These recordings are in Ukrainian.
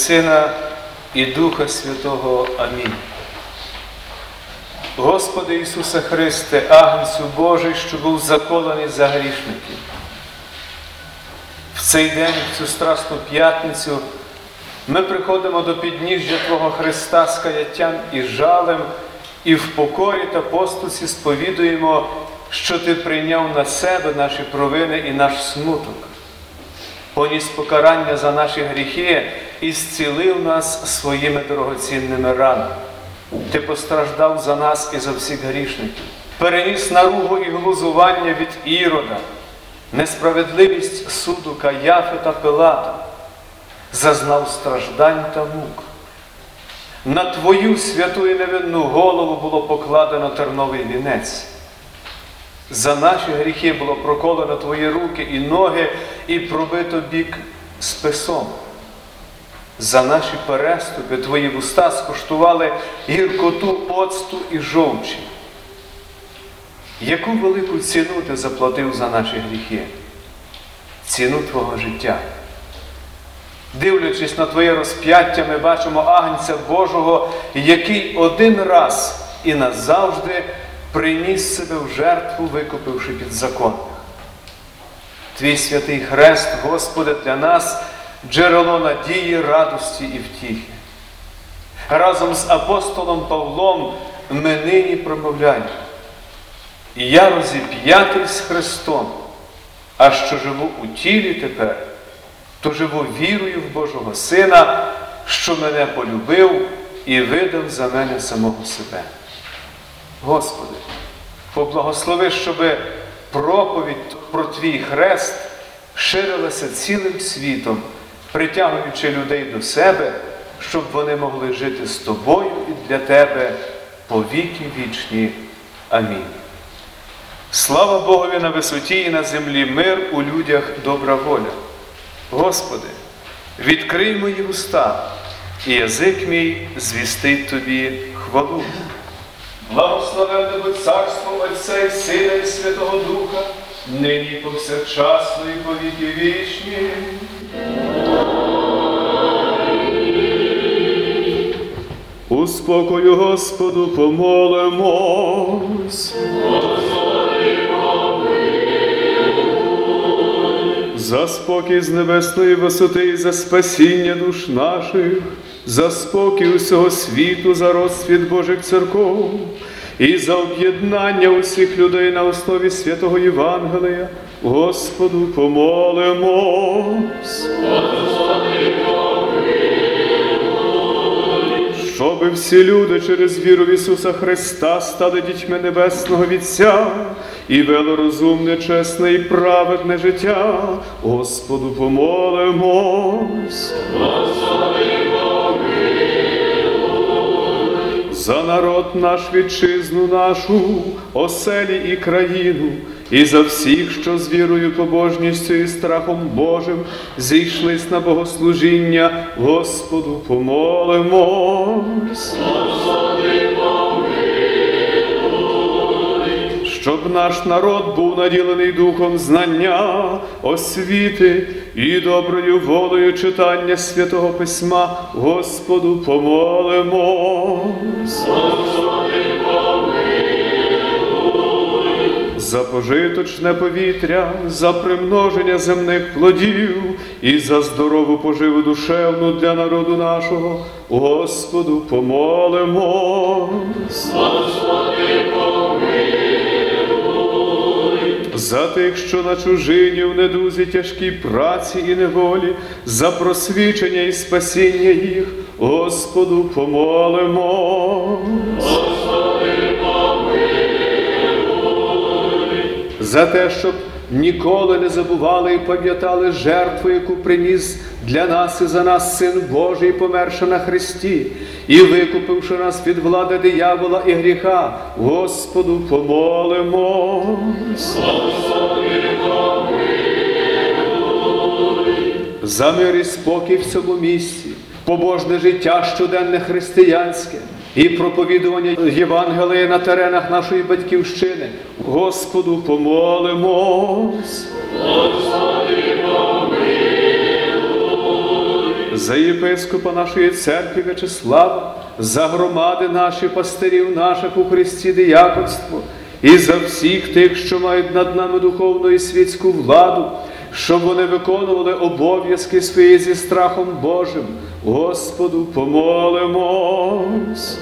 Сина, і Духа Святого. Амінь. Господи Ісусе Христе, Агнцю Божий, що був заколений за грішників. В цей день, в цю страсну п'ятницю, ми приходимо до підніжжя Твого Христа з каяттям і жалем, і в покорі та постусі сповідуємо, що Ти прийняв на себе наші провини і наш смуток, поніс покарання за наші гріхи і зцілив нас своїми дорогоцінними ранами. Ти постраждав за нас і за всіх грішників, переніс наругу і глузування від ірода, несправедливість суду Каяфи та Пилата, зазнав страждань та мук. На Твою святу і невинну голову було покладено терновий вінець. За наші гріхи було проколено Твої руки і ноги, і пробито бік списом. За наші переступи Твої вуста скуштували гіркоту оцту і жовчі. Яку велику ціну ти заплатив за наші гріхи? Ціну Твого життя. Дивлячись на Твоє розп'яття, ми бачимо Агнця Божого, який один раз і назавжди приніс себе в жертву, викупивши під закон. Твій святий хрест, Господи, для нас джерело надії, радості і втіхи. Разом з апостолом Павлом ми нині промовляємо. І я розіп'ятий з Христом, а що живу у тілі тепер, то живу вірою в Божого Сина, що мене полюбив і видав за мене самого себе. Господи, поблагослови, щоби проповідь про Твій хрест ширилася цілим світом, притягуючи людей до себе, щоб вони могли жити з тобою і для Тебе по віки вічні. Амінь. Слава Богові на висоті і на землі мир у людях добра воля. Господи, відкрий мої уста, і язик мій звістить Тобі хвалу. Благословенне будь царство Отця і Сина і Святого Духа, нині повсякчасно і по віки вічні. У спокою Господу помолимось. За спокій з небесної висоти і за спасіння душ наших, за спокій усього світу, за розсвіт Божих церков і за об'єднання усіх людей на основі святого Євангелія, Господу помолимось. Щоби всі люди через віру в Ісуса Христа стали дітьми Небесного Вітця і вели розумне, чесне і праведне життя, Господу помолимось. За народ наш вітчизну нашу, оселі і країну, і за всіх, що з вірою, побожністю і страхом Божим зійшлись на богослужіння, Господу помолимось. Щоб наш народ був наділений духом знання, освіти і доброю волею читання святого Письма, Господу помолимось. За пожиточне повітря, за примноження земних плодів і за здорову поживу душевну для народу нашого, Господу помолимось. За тих, що на чужині в недузі тяжкій праці і неволі, за просвічення і спасіння їх, Господу помолимось. За те, щоб ніколи не забували і пам'ятали жертву, яку приніс для нас і за нас Син Божий, померши на Христі, і викупивши нас від влади диявола і гріха, Господу помолимось. За мир і спокій в цьому місці, побожне життя щоденне християнське і проповідування Євангелія на теренах нашої батьківщини. Господу помолимось. за єпископа нашої церкви В'ячеслава, за громади наші пастирів наших у Христі дияконство, і за всіх тих, що мають над нами духовну і світську владу, щоб вони виконували обов'язки свої зі страхом Божим. Господу помолимось.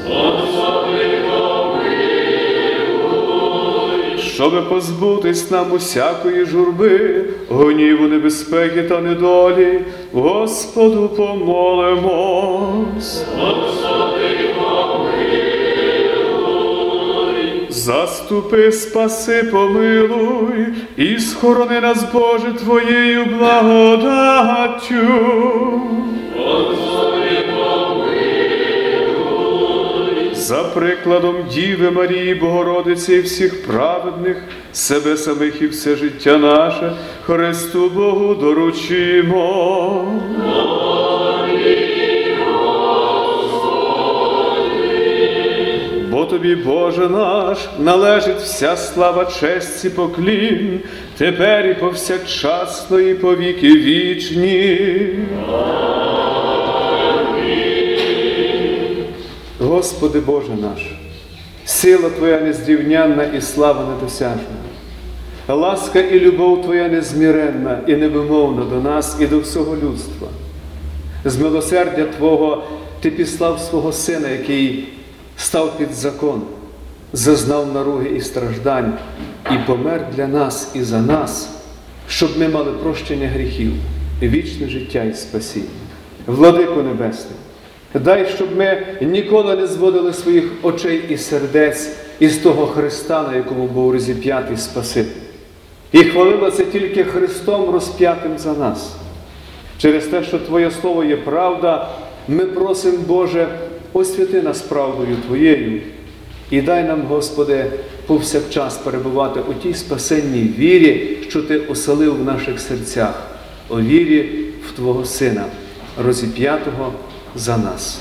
Щоби позбутись нам усякої журби, гоніву небезпеки та недолі, Господу помолимось. Заступи, спаси, помилуй, і схорони нас, Боже, Твоєю благодаттю. За прикладом Діви Марії Богородиці і всіх праведних, себе самих і все життя наше, Христу Богу доручимо. Тобі, Боже наш, належить вся слава, честь і поклін, тепер і повсякчасно, і повіки вічні. Господи Боже наш, сила Твоя незрівнянна і слава недосяжна, ласка і любов Твоя незміренна і невимовна до нас і до всього людства. З милосердя Твого Ти післав свого Сина, який став під закон, зазнав наруги і страждань, і помер для нас і за нас, щоб ми мали прощення гріхів, вічне життя і спасіння. Владико Небесний, дай, щоб ми ніколи не зводили своїх очей і сердець із того Христа, на якому був розіп'ятий Спаситель. І хвалила це тільки Христом розп'ятим за нас. Через те, що Твоє Слово є правда, ми просимо, Боже, освяти нас правдою Твоєю і дай нам, Господи, повсякчас перебувати у тій спасенній вірі, що Ти оселив в наших серцях, у вірі в Твого Сина, розіп'ятого за нас.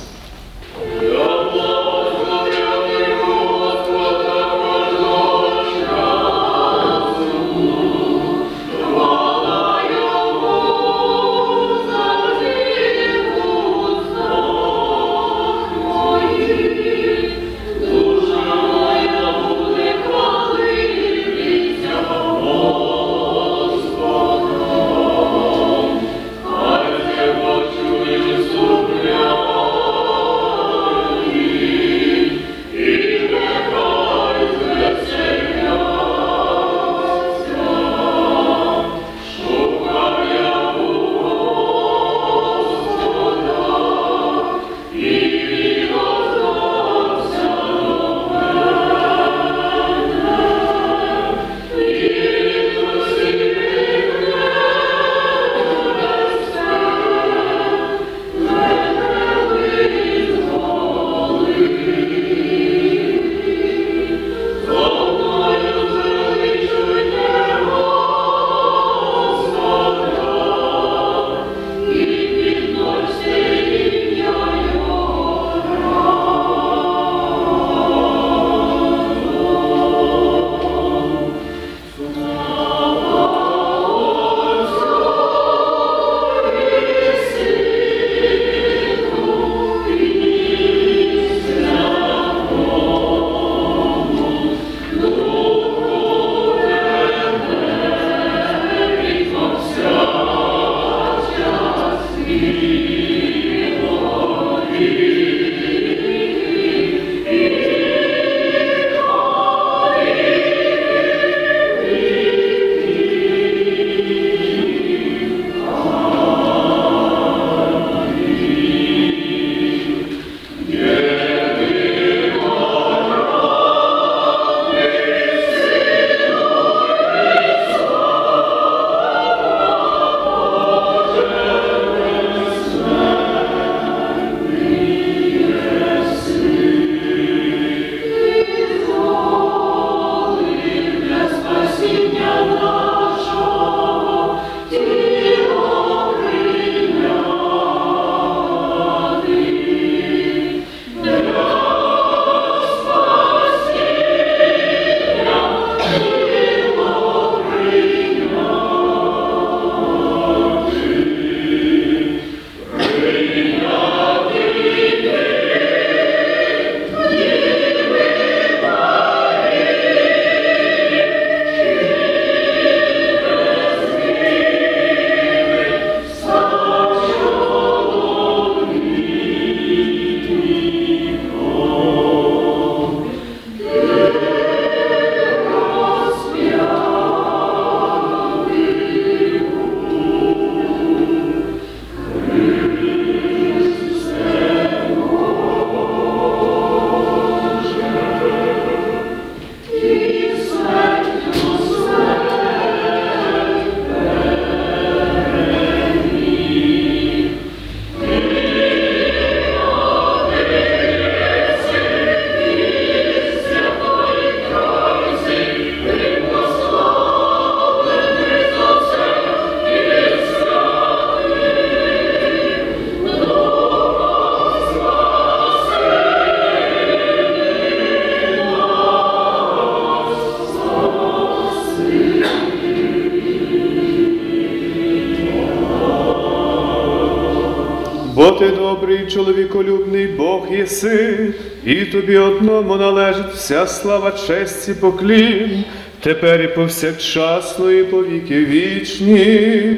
Чоловіколюбний Бог єси, і тобі одному належить вся слава, честь і поклін, тепер і повсякчасно, і по віки вічні.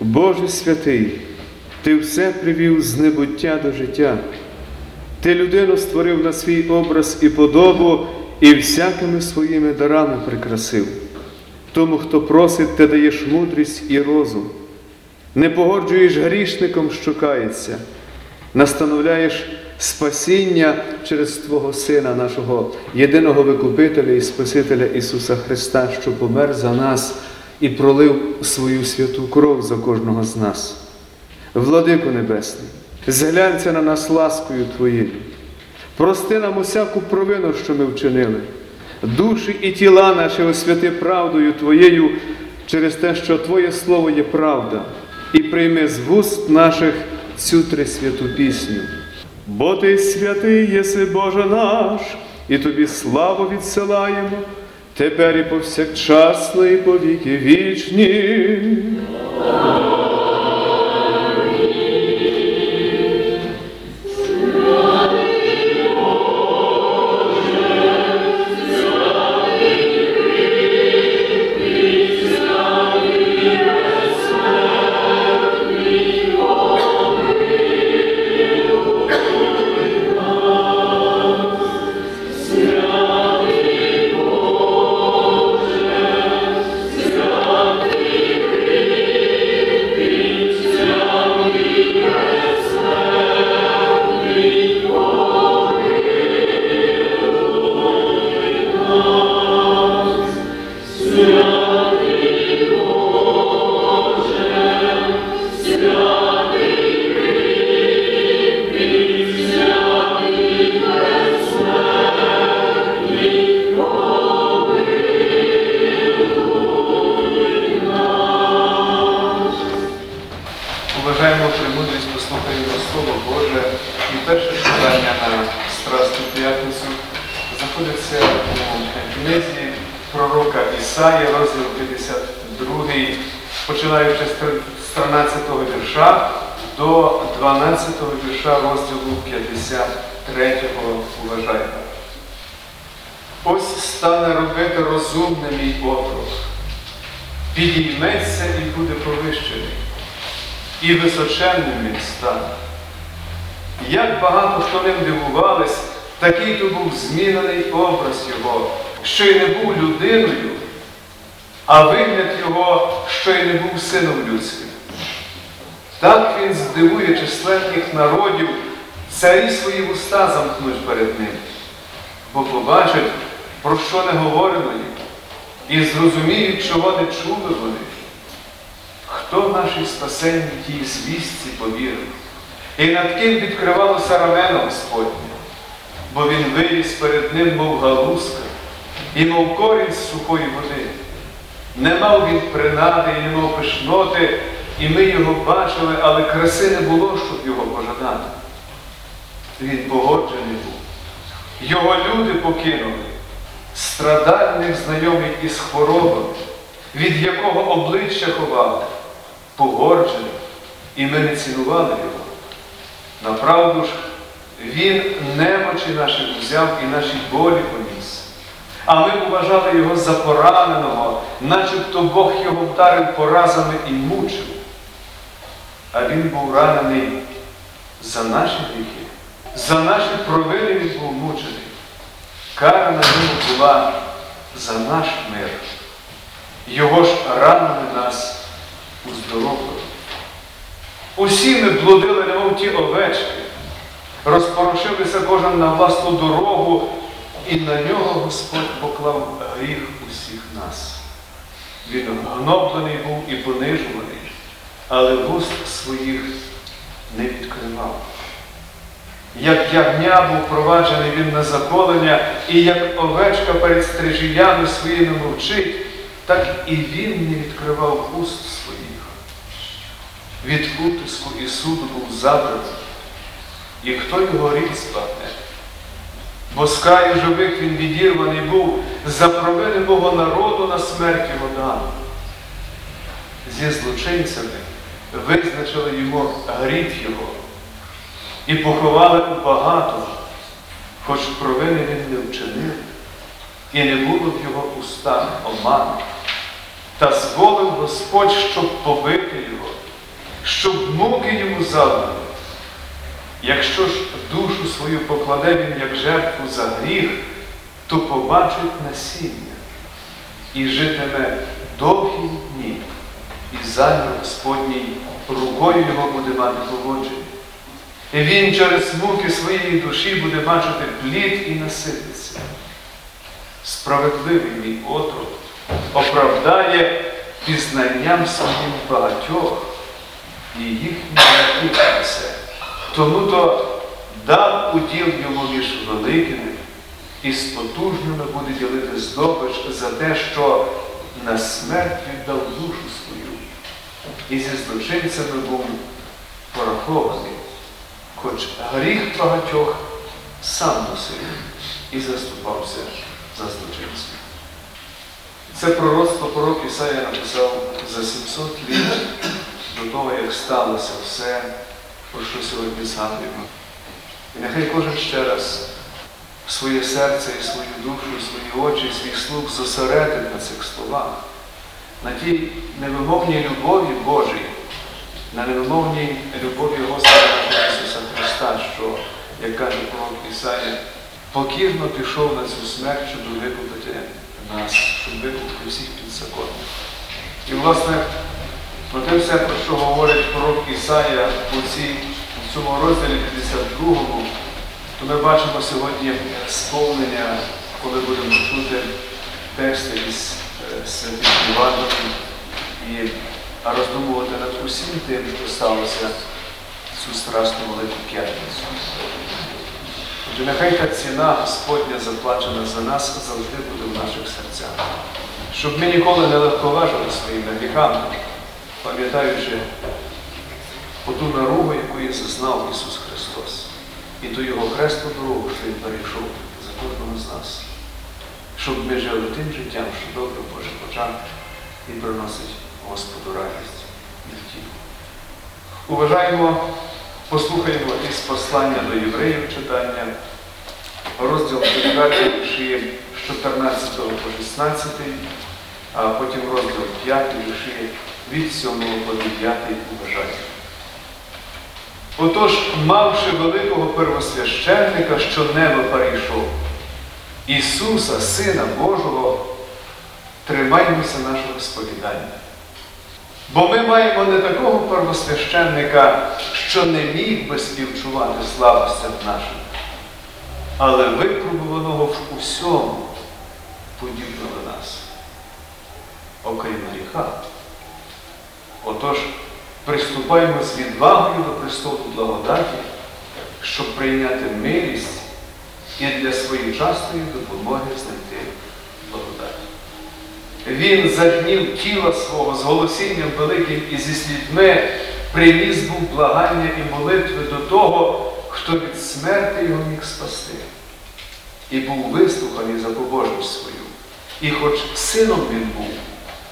Боже святий, Ти все привів з небуття до життя. Ти людину створив на свій образ і подобу, і всякими своїми дарами прикрасив. Тому, хто просить, ти даєш мудрість і розум, не погоджуєш грішником, що кається, настановляєш спасіння через Твого Сина, нашого єдиного Викупителя і Спасителя Ісуса Христа, що помер за нас і пролив свою святу кров за кожного з нас. Владико Небесний, зглянься на нас ласкою Твоєю, прости нам усяку провину, що ми вчинили, душі і тіла наші освяти правдою Твоєю через те, що Твоє Слово є правда, і прийми з вуст наших цю трисвяту пісню. Бо Ти святий єси Боже наш, і Тобі славу відсилаємо, тепер і повсякчасно, і повіки вічні. Царі свої вуста замкнуть перед ним, бо побачать, про що не говорено їм, і зрозуміють, чого не чули вони. Хто нашій спасенні тій звістці повірив, і над ким відкривалося рамено Господнє, бо він виріс перед ним, мов галузка, і мов корінь з сухої води. Не мав він принади і не мав пишноти, і ми його бачили, але краси не було, щоб його пожадати. Він погоджений був. Його люди покинули, страдальних знайомих із хворобами, від якого обличчя ховали погорджений, і ми не цінували його. Направду ж, Він немочі наші взяв і наші болі поніс. А ми вважали його за пораненого, начебто Бог його вдарив поразами і мучив. А він був ранений за наші гріхи, за наші провини він був мучений. Кара на ньому була за наш мир. Його ж ранили нас уздоровили. Усі ми блудили, немов ті овечки, розпорошилися кожен на власну дорогу, і на нього Господь поклав гріх усіх нас. Він гноблений був і понижуваний, але вуст своїх не відкривав. Як ягня був проваджений він на заколення, і як овечка перед стрижіями своїми мовчить, так і він не відкривав уст своїх. Від утиску і суду був забраний, і хто його рік збагне? Бо з краю живих він відірваний був за провини мого народу на смерть його дано. зі злочинцями, визначили йому гріх його і поховали у багатого, хоч провини він не вчинив, і не було в його устах оману. Та зволив Господь, щоб побити його, щоб муки йому завдали. Якщо ж душу свою покладе він як жертву за гріх, то побачить насіння і житиме довгі дні, і замір Господній рукою його буде мати поводження. І він через муки своєї душі буде бачити плід і насититься. Справедливий мій отрок оправдає пізнанням своїм багатьох і їхній несе. Тому то дав уділ йому між великими і з потужними буде ділити здобич за те, що на смерть віддав душу свою, і зі злочинцями був порахований, хоч гріх багатьох сам носив і заступався за злочинців. Це пророцтво пророк Ісая написав за 700 літ до того, як сталося все, про що сьогодні згадуємо. І нехай кожен ще раз своє серце і свою душу, і свої очі, і свій слух зосередить на цих словах, на тій невимовній любові Божій, на невимовній любові Господа Христа, що, як каже пророк Ісая, покірно пішов на цю смерть, щоб викупити нас, щоб викупити всіх підзаконних. І, власне, про те все, про що говорить пророк Ісая у, цьому розділі 52, то ми бачимо сьогодні сповнення, коли будемо чути тексти із е, святих Євангелій і роздумувати над усім тим, що сталося цю страшну велику п'ятницю. Отже, нехай та ціна Господня заплачена за нас завжди буде в наших серцях, щоб ми ніколи не легковажили своїми гріхами, пам'ятаючи оту наругу, яку і зазнав Ісус Христос, і ту Його хрестну дорогу, що Він перейшов за кожного з нас, щоб ми жили тим життям, що добре в Божих очах і приносить Господу радість і втіху. Уважаємо, послухаємо із послання до євреїв читання, розділ 4 вірші з 14 по 16, а потім розділ 5 вірші від 7 по 9 уважайте. Отож, мавши великого первосвященника, що небо перейшов, Ісуса, Сина Божого, тримаймося нашого сповідання. Бо ми маємо не такого первосвященника, що не міг би співчувати слабостям нашим, але випробуваного в усьому подібного нас, окрім гріха. Отож, приступаємо з відвагою до престолу благодаті, щоб прийняти милість і для своєчасної допомоги знайти благодать. Він за днів тіла свого з голосінням великим і зі слідьми приніс був благання і молитви до того, хто від смерти його міг спасти. І був вислуханий за побожність свою. І хоч сином він був,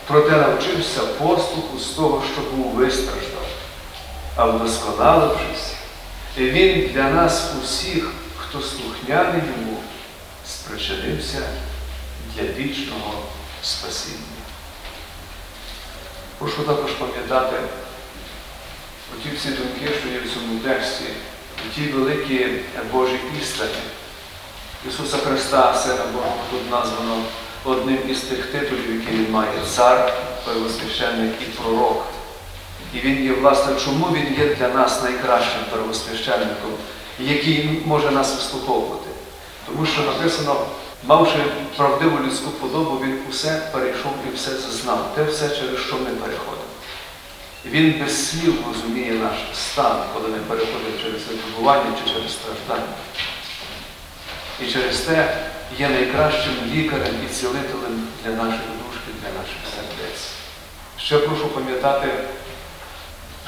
проте навчився послуху з того, що був вистраждав, а вдосконалившись, він для нас усіх, хто слухняний йому, спричинився для вічного спасіння. Прошу також пам'ятати оті всі думки, що є в цьому тексті, ті великі Божі істини. Ісуса Христа, Сина Божого, тут названо одним із тих титулів, які він має цар, первосвященник і пророк. І він є, власне, чому він є для нас найкращим первосвященником, який може нас вислуховувати. Тому що написано, мавши правдиву людську подобу, він усе перейшов і все зазнав, те все, через що ми переходимо. Він без слів розуміє наш стан, коли ми переходимо через випробування чи через страждання. І через те є найкращим лікарем і цілителем для наших душ і для наших сердець. Ще прошу пам'ятати,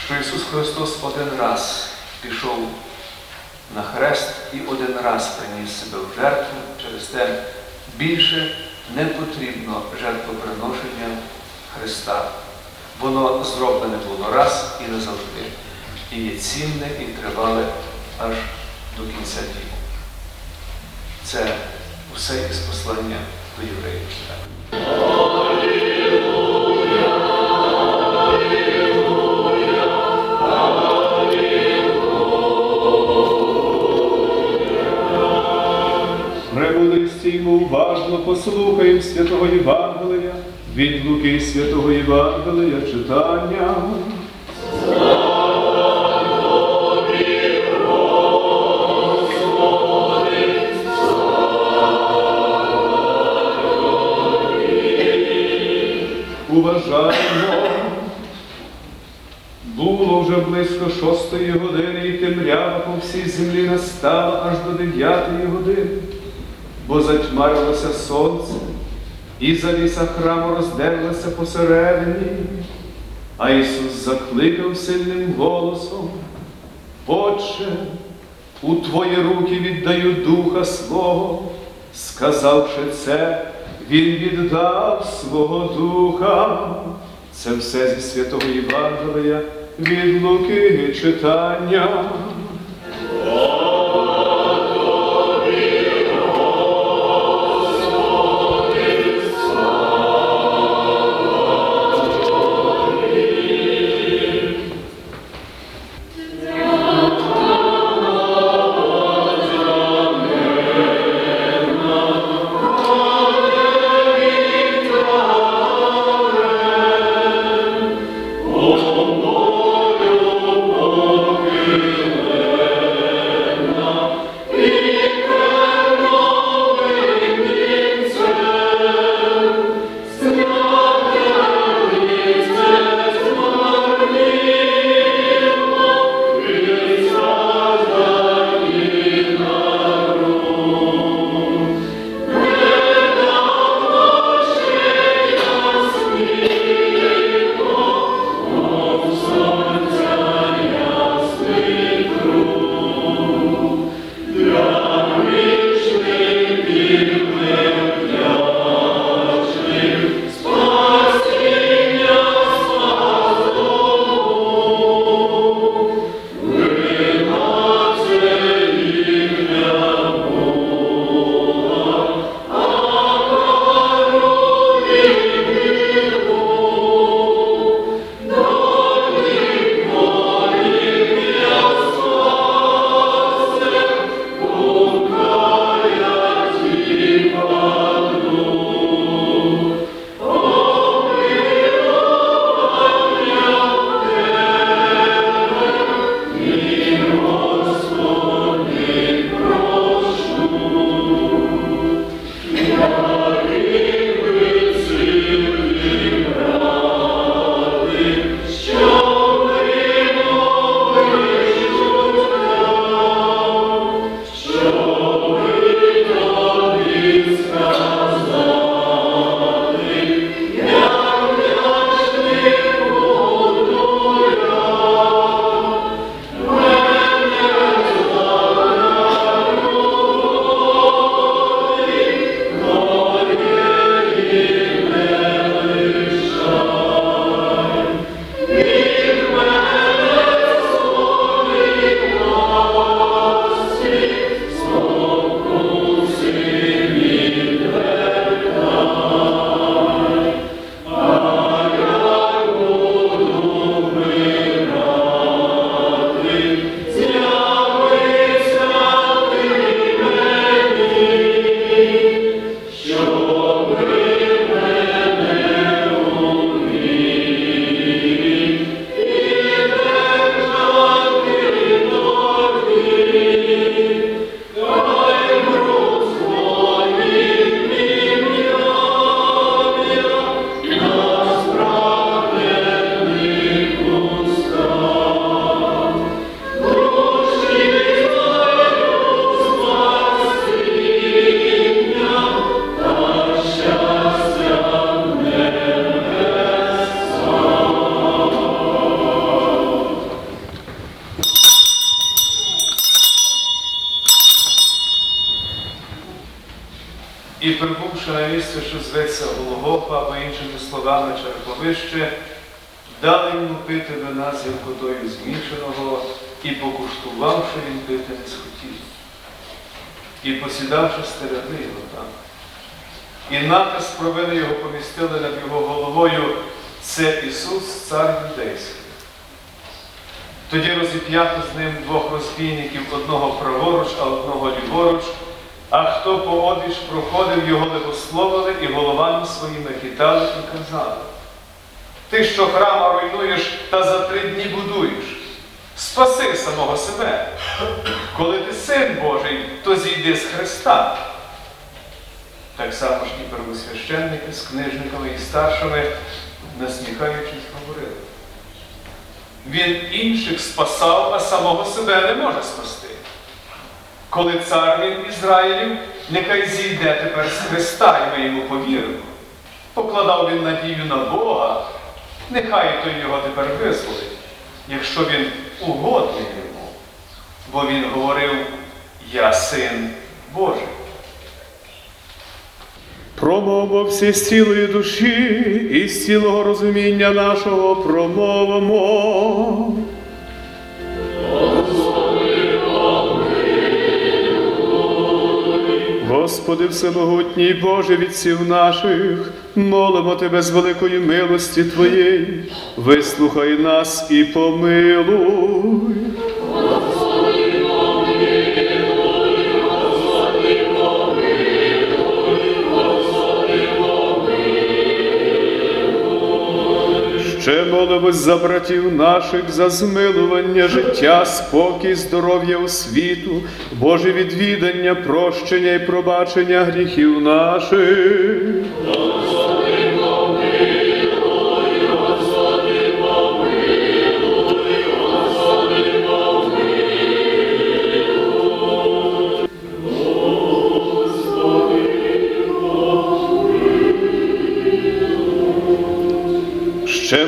що Ісус Христос один раз пішов на хрест і один раз приніс себе в жертву, те більше не потрібно жертвоприношення Христа. воно зроблене було раз і назавжди. І є цінне, і тривале аж до кінця віку. Це все із послання до євреїв. Прибули уважно, послухаємо святого Євангелія, від Луки святого Євангелія читання. Уважаємо, було вже близько шостої години, і темрява по всій землі настала аж до дев'ятої години, бо затьмарилося сонце, і завіса храму роздерлася посередині, а Ісус закликав сильним голосом, Отче, у Твої руки віддаю духа свого, сказавши це, Він віддав свого духа. Це все зі святого Євангелія від Луки читання. На що зветься Голгофа, або іншими словами Череповище, дали йому пити вина з гіркотою змішаного, і покуштувавши він пити не схотів. І посідавши стерегли його там. І напис провини його помістили над його головою. Це Ісус, цар юдейський. Тоді розіп'ято з ним двох розбійників, одного праворуч, а одного ліворуч, а хто поодіж проходив, його легословили і головами своїми хитали і казали. Ти, що храма руйнуєш та за три дні будуєш, спаси самого себе. Коли ти син Божий, то зійди з Христа. Так само ж і первосвященники з книжниками і старшими, насміхаючись, говорили. Він інших спасав, а самого себе не може спасти. Коли цар він Ізраїлів, нехай зійде тепер з Христа, і ми йому повіримо. Покладав він надію на Бога, нехай той його тепер визволить, якщо він угодний йому. Бо він говорив, я син Божий. Промовимо всі з цілої душі і з цілого розуміння нашого промовимо. Господи Всемогутній Боже відців наших, молимо Тебе з великої милості Твоєї, вислухай нас і помилуй. Ще молимось за братів наших, за змилування життя, спокій, здоров'я у світу, Боже відвідання, прощення і пробачення гріхів наших.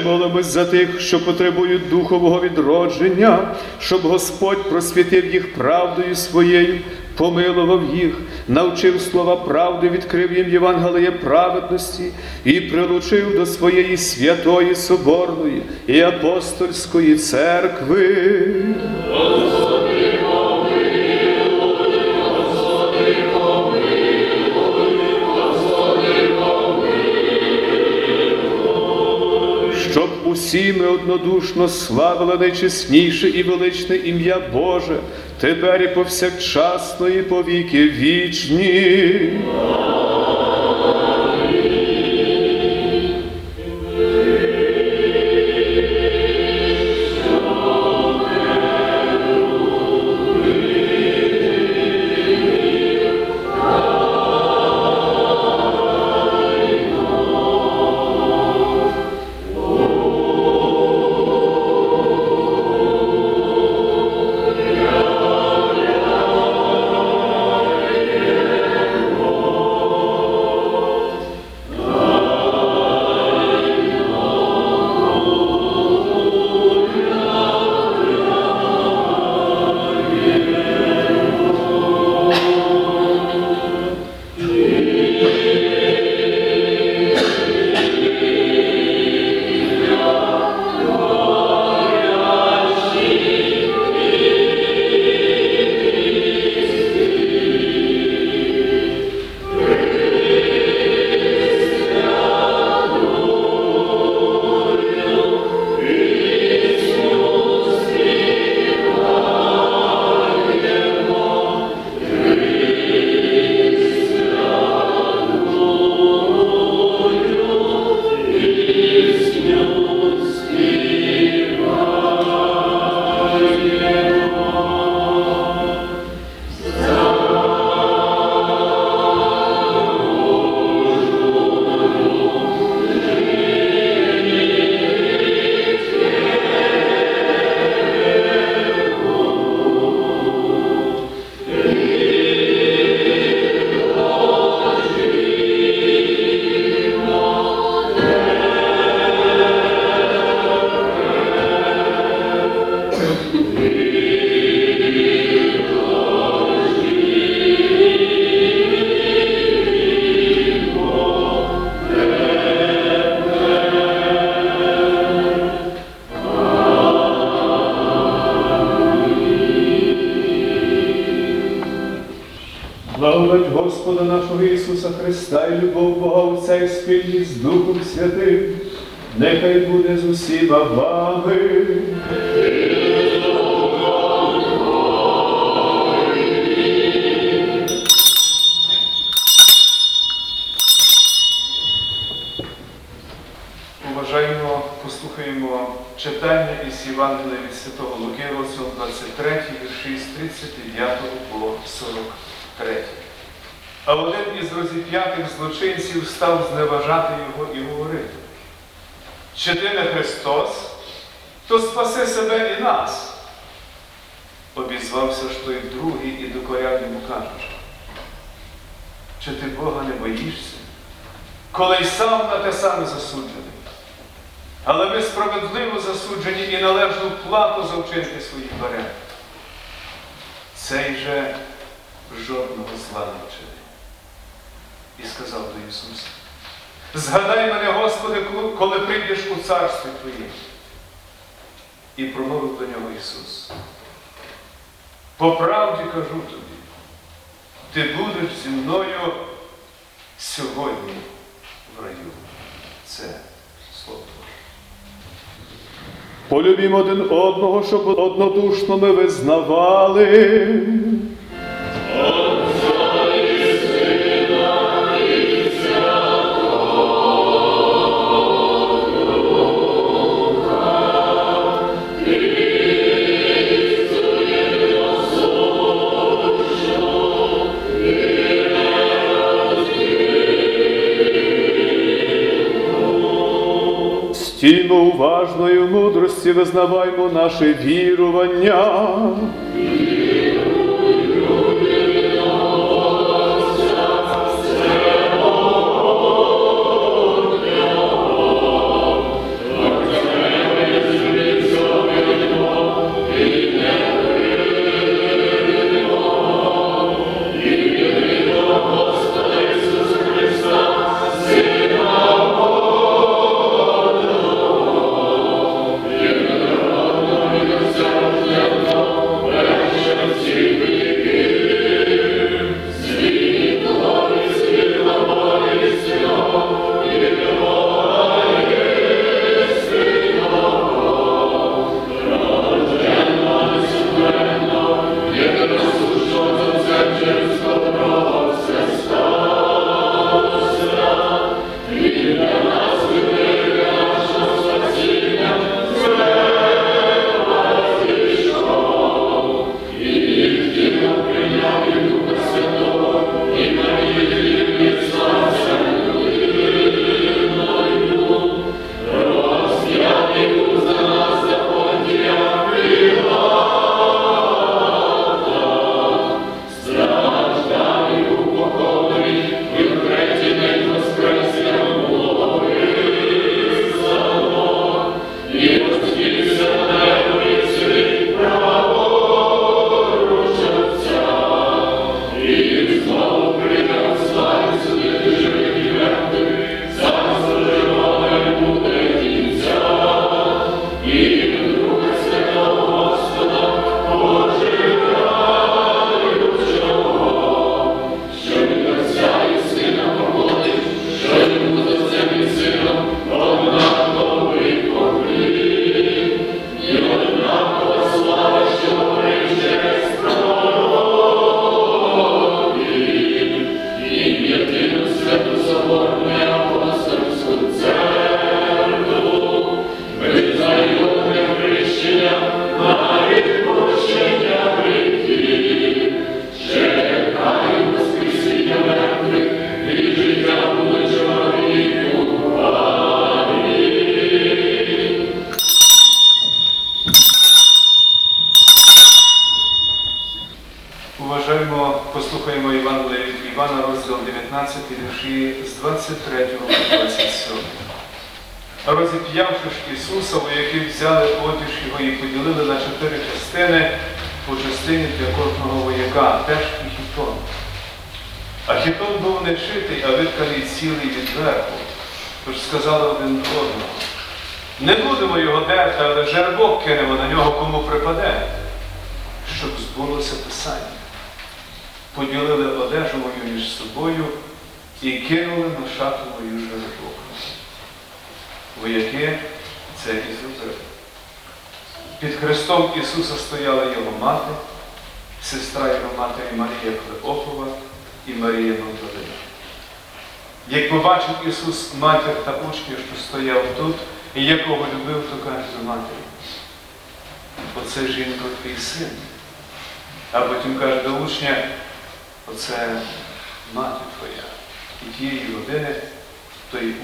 Молимось за тих, що потребують духового відродження, щоб Господь просвітив їх правдою своєю, помилував їх, навчив слова правди, відкрив їм Євангеліє праведності і прилучив до своєї святої Соборної і апостольської церкви. Усі ми однодушно славили найчесніше і величне ім'я Боже, тепер і повсякчасно, і повіки вічні. Христа і любов Бога Отця і спільність з Духом Святим, нехай буде з усіма вами. Уважаємо, послухаємо читання із Євангелія від Святого Луки, розділ 23, вірші з 39 по 43. А один із розіп'ятих злочинців став зневажати його і говорити. Чи ти не Христос, то спаси себе і нас. Обізвався ж той другий і докоряв йому кажучи. Чи ти Бога не боїшся, коли й сам на те саме засуджений? Але ви справедливо засуджені і належну плату за вчинки своїх бере. Цей же жодного зла не вчинив. І сказав до Ісуса, згадай мене, Господи, коли прийдеш у царстві Твоє. І промовив до нього Ісус. По правді кажу тобі, ти будеш зі мною сьогодні в раю. Це Слово Боже. Полюбімо один одного, щоб однодушно ми визнавали. Уважною мудрості, визнаваймо наше вірування.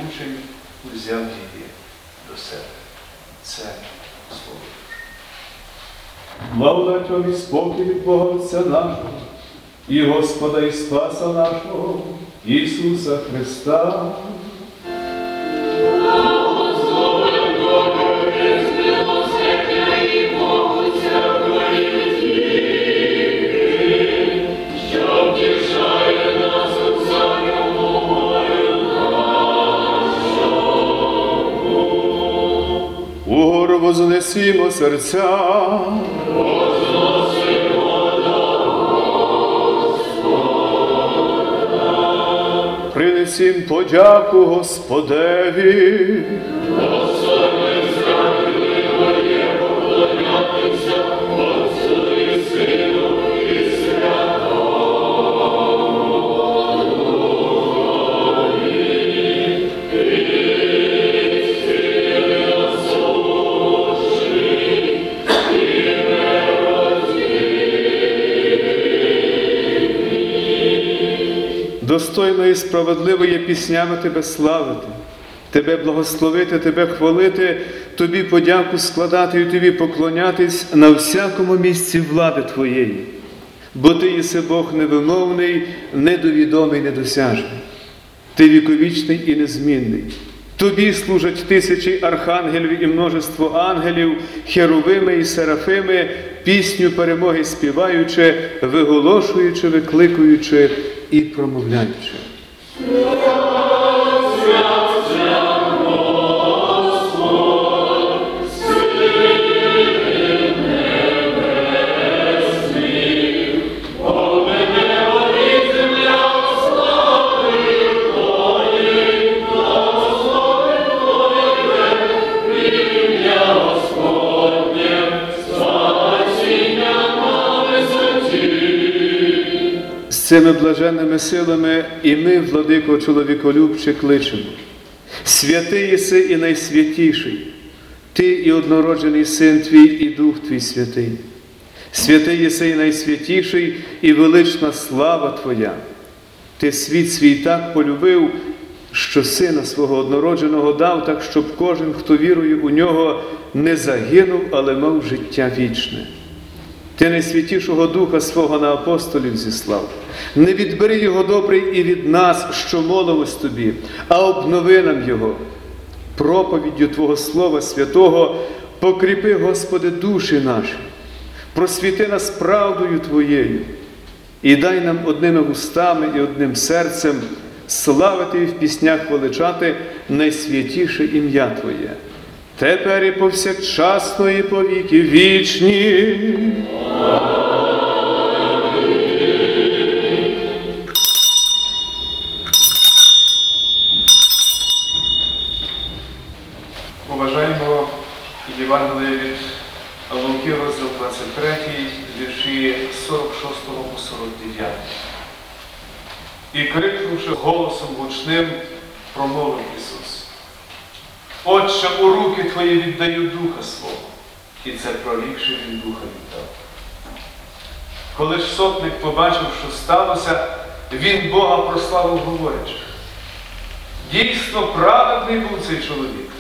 Учень узяв її до себе. Це слово. Благодать і спокій від Бога Отця нашого, і Господа і Спаса нашого, Ісуса Христа. Вознесімо серця. Принесім подяку Господеві. Достойно і справедливо є піснями Тебе славити, Тебе благословити, Тебе хвалити, Тобі подяку складати і Тобі поклонятись на всякому місці влади Твоєї. Бо Ти єси Бог невимовний, недовідомий, недосяжний. Ти віковічний і незмінний. Тобі служать тисячі архангелів і множество ангелів, херовими і серафими, пісню перемоги співаючи, виголошуючи, викликуючи промовляючи. Цими блаженними силами і ми, владико чоловіколюбче, кличемо. Святий єси і найсвятіший, Ти і однороджений син Твій, і Дух Твій святий. Святий єси і найсвятіший, і велична слава Твоя. Ти світ свій так полюбив, що сина свого однородженого дав, так, щоб кожен, хто вірує у нього, не загинув, але мав життя вічне. Ти найсвятішого Духа свого на апостолів зіслав. Не відбери Його добрий і від нас, що молилось тобі, а обнови нам Його. Проповіддю Твого Слова Святого покріпи, Господи, душі наші, просвіти нас правдою Твоєю і дай нам одними вустами і одним серцем славити і в піснях величати найсвятіше ім'я Твоє. Тепер і повсякчасно, і повіки вічні. Уважаємо Євангелія від Луки, розділ 23, вірші 46 по 49. І крикнувши голосом гучним, промовив Ісус. Отче, у руки Твої віддаю Духа свого. І це прорікши він Духа віддав. Коли ж сотник побачив, що сталося, він Бога прославив, говорячи. Дійсно, праведний був цей чоловік.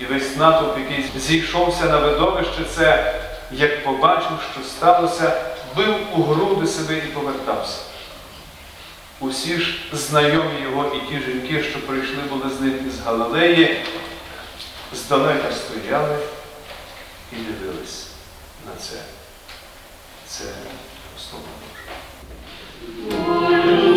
І весь натовп, який зійшовся на видовище, це, як побачив, що сталося, бив у груди себе і повертався. Усі ж знайомі його і ті жінки, що прийшли були з ним із Галилеї, здалека стояли і дивились на це. Це слово Боже.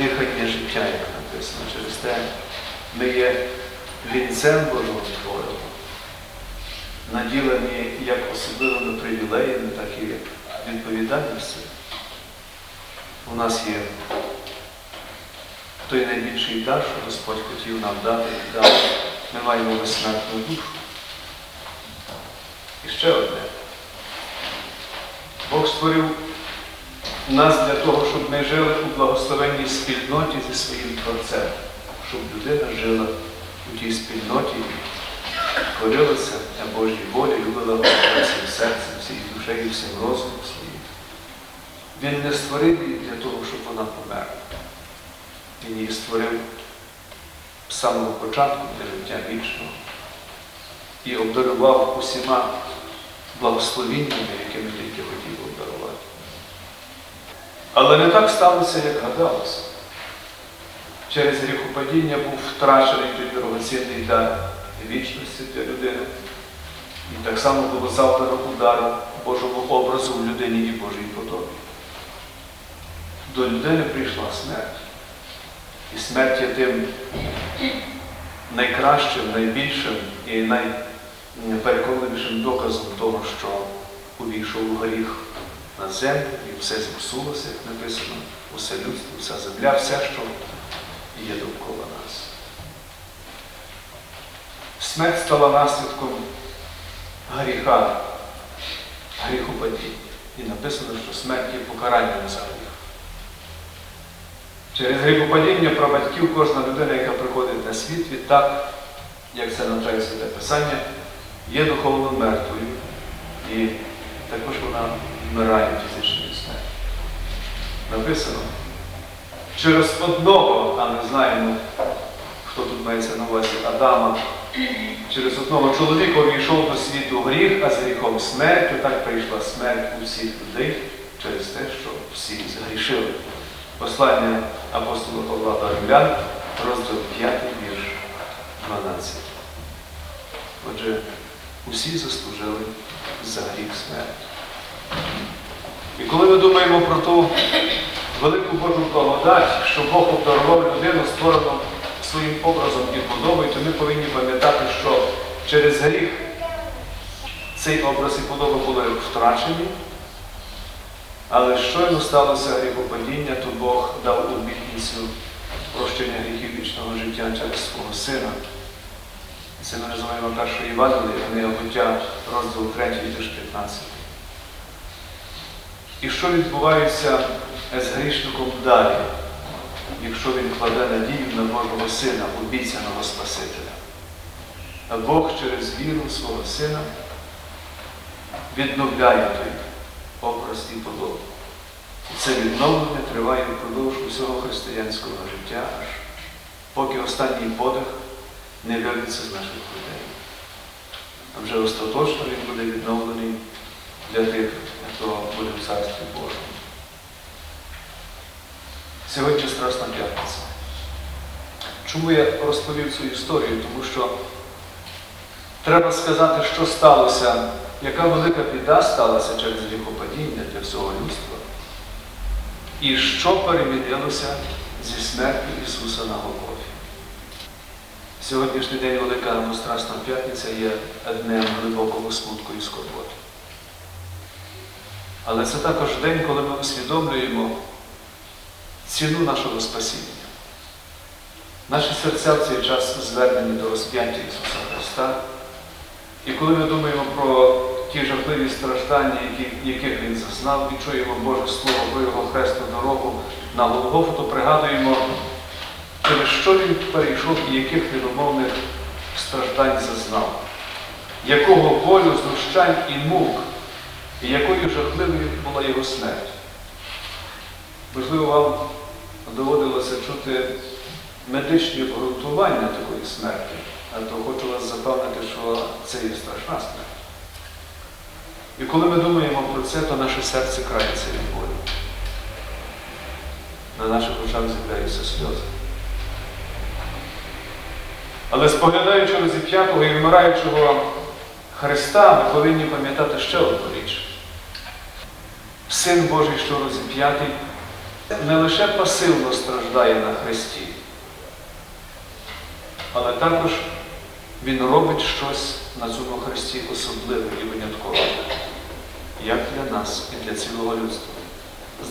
Дихання життя, як написано. Через те ми є вінцем Божого твору, наділені як особливими привілеями, так і відповідальністю. У нас є той найбільший дар, що Господь хотів нам дати і дав. Ми маємо безсмертну душу. І ще одне. Бог створив нас для того, щоб ми жили у благословенній спільноті зі своїм Творцем, щоб людина жила у тій спільноті, корилася на Божій волі, любила Бога всім серцем, всією душею, всім розумом своїм. Він не створив її для того, щоб вона померла. Він її створив з самого початку для життя вічного і обдарував усіма благословіннями, якими тільки хотів. Але не так сталося, як гадалося. Через гріхопадіння був втрачений той дорогоцінний дар вічності для людини. І так само було завдано удару Божому образу в людині і Божій подобі. До людини прийшла смерть. І смерть є тим найкращим, найбільшим і найпереконливішим доказом того, що увійшов у гріх на землю і все зіпсулося, як написано, усе людство, вся земля, все, що є довкола нас. Смерть стала наслідком гріха, гріху падіння. І написано, що смерть є покаранням за гріх. Через гріхопадіння прабатьків кожна людина, яка приходить на світ, відтак, як це навчає Святе Писання, є духовно мертвою. І також вона вмирає фізичною смертю. Написано, через одного, а ми знаємо, хто тут мається на увазі Адама, через одного чоловіка увійшов до світу гріх, а з гріхом смертю, так прийшла смерть у всіх людей через те, що всі згрішили. Послання апостола Павла до Римлян, розділ 5, вірш 12. Отже, усі заслужили за гріх смерті. І коли ми думаємо про ту велику Божу благодать, що Бог обдарував людину, створену своїм образом і подобою, то ми повинні пам'ятати, що через гріх цей образ і подоба були втрачені. Але щойно сталося гріхопадіння, то Бог дав обітницю прощення гріхів вічного життя через свого сина. Це ми називаємо першої Євангелія, книга буття, розділ 3, вірш 15. І що відбувається з грішником далі, якщо він кладе надію на Божого Сина, обіцяного Спасителя? Бог через віру свого Сина відновляє той образ і подобу. І це відновлення триває впродовж усього християнського життя, аж поки останній подих не вирветься з наших людей. А вже остаточно він буде відновлений для тих, хто буде в Царстві Божому. Сьогодні Страсна п'ятниця. Чому я розповів цю історію? Тому що треба сказати, що сталося, яка велика біда сталася через гріхопадіння для всього людства. І що перемінилося зі смертю Ісуса на Голгофі. Сьогоднішній день Велика Страсна П'ятниця є днем глибокого смутку і скорботи. Але це також день, коли ми усвідомлюємо, ціну нашого спасіння. Наші серця в цей час звернені до розп'яття Ісуса Христа. І коли ми думаємо про ті жахливі страждання, які, яких Він зазнав, і чуємо Боже Слово про Його хресну дорогу на Голгофу, то пригадуємо, через що Він перейшов і яких невимовних страждань зазнав, якого болю, знущань і мук, і якою жахливою була його смерть. Можливо, вам доводилося чути медичні обґрунтування такої смерті, а то хочу вас запевнити, що це є страшна смерть. І коли ми думаємо про це, то наше серце крається від болю. На наших очах з'являються сльози. Але споглядаючи розіп'ятого і вмираючого Христа, ми повинні пам'ятати ще одну річ. Син Божий, що розіп'ятий, не лише пасивно страждає на Христі, але також Він робить щось на цьому Христі особливе і виняткове, як для нас і для цілого людства.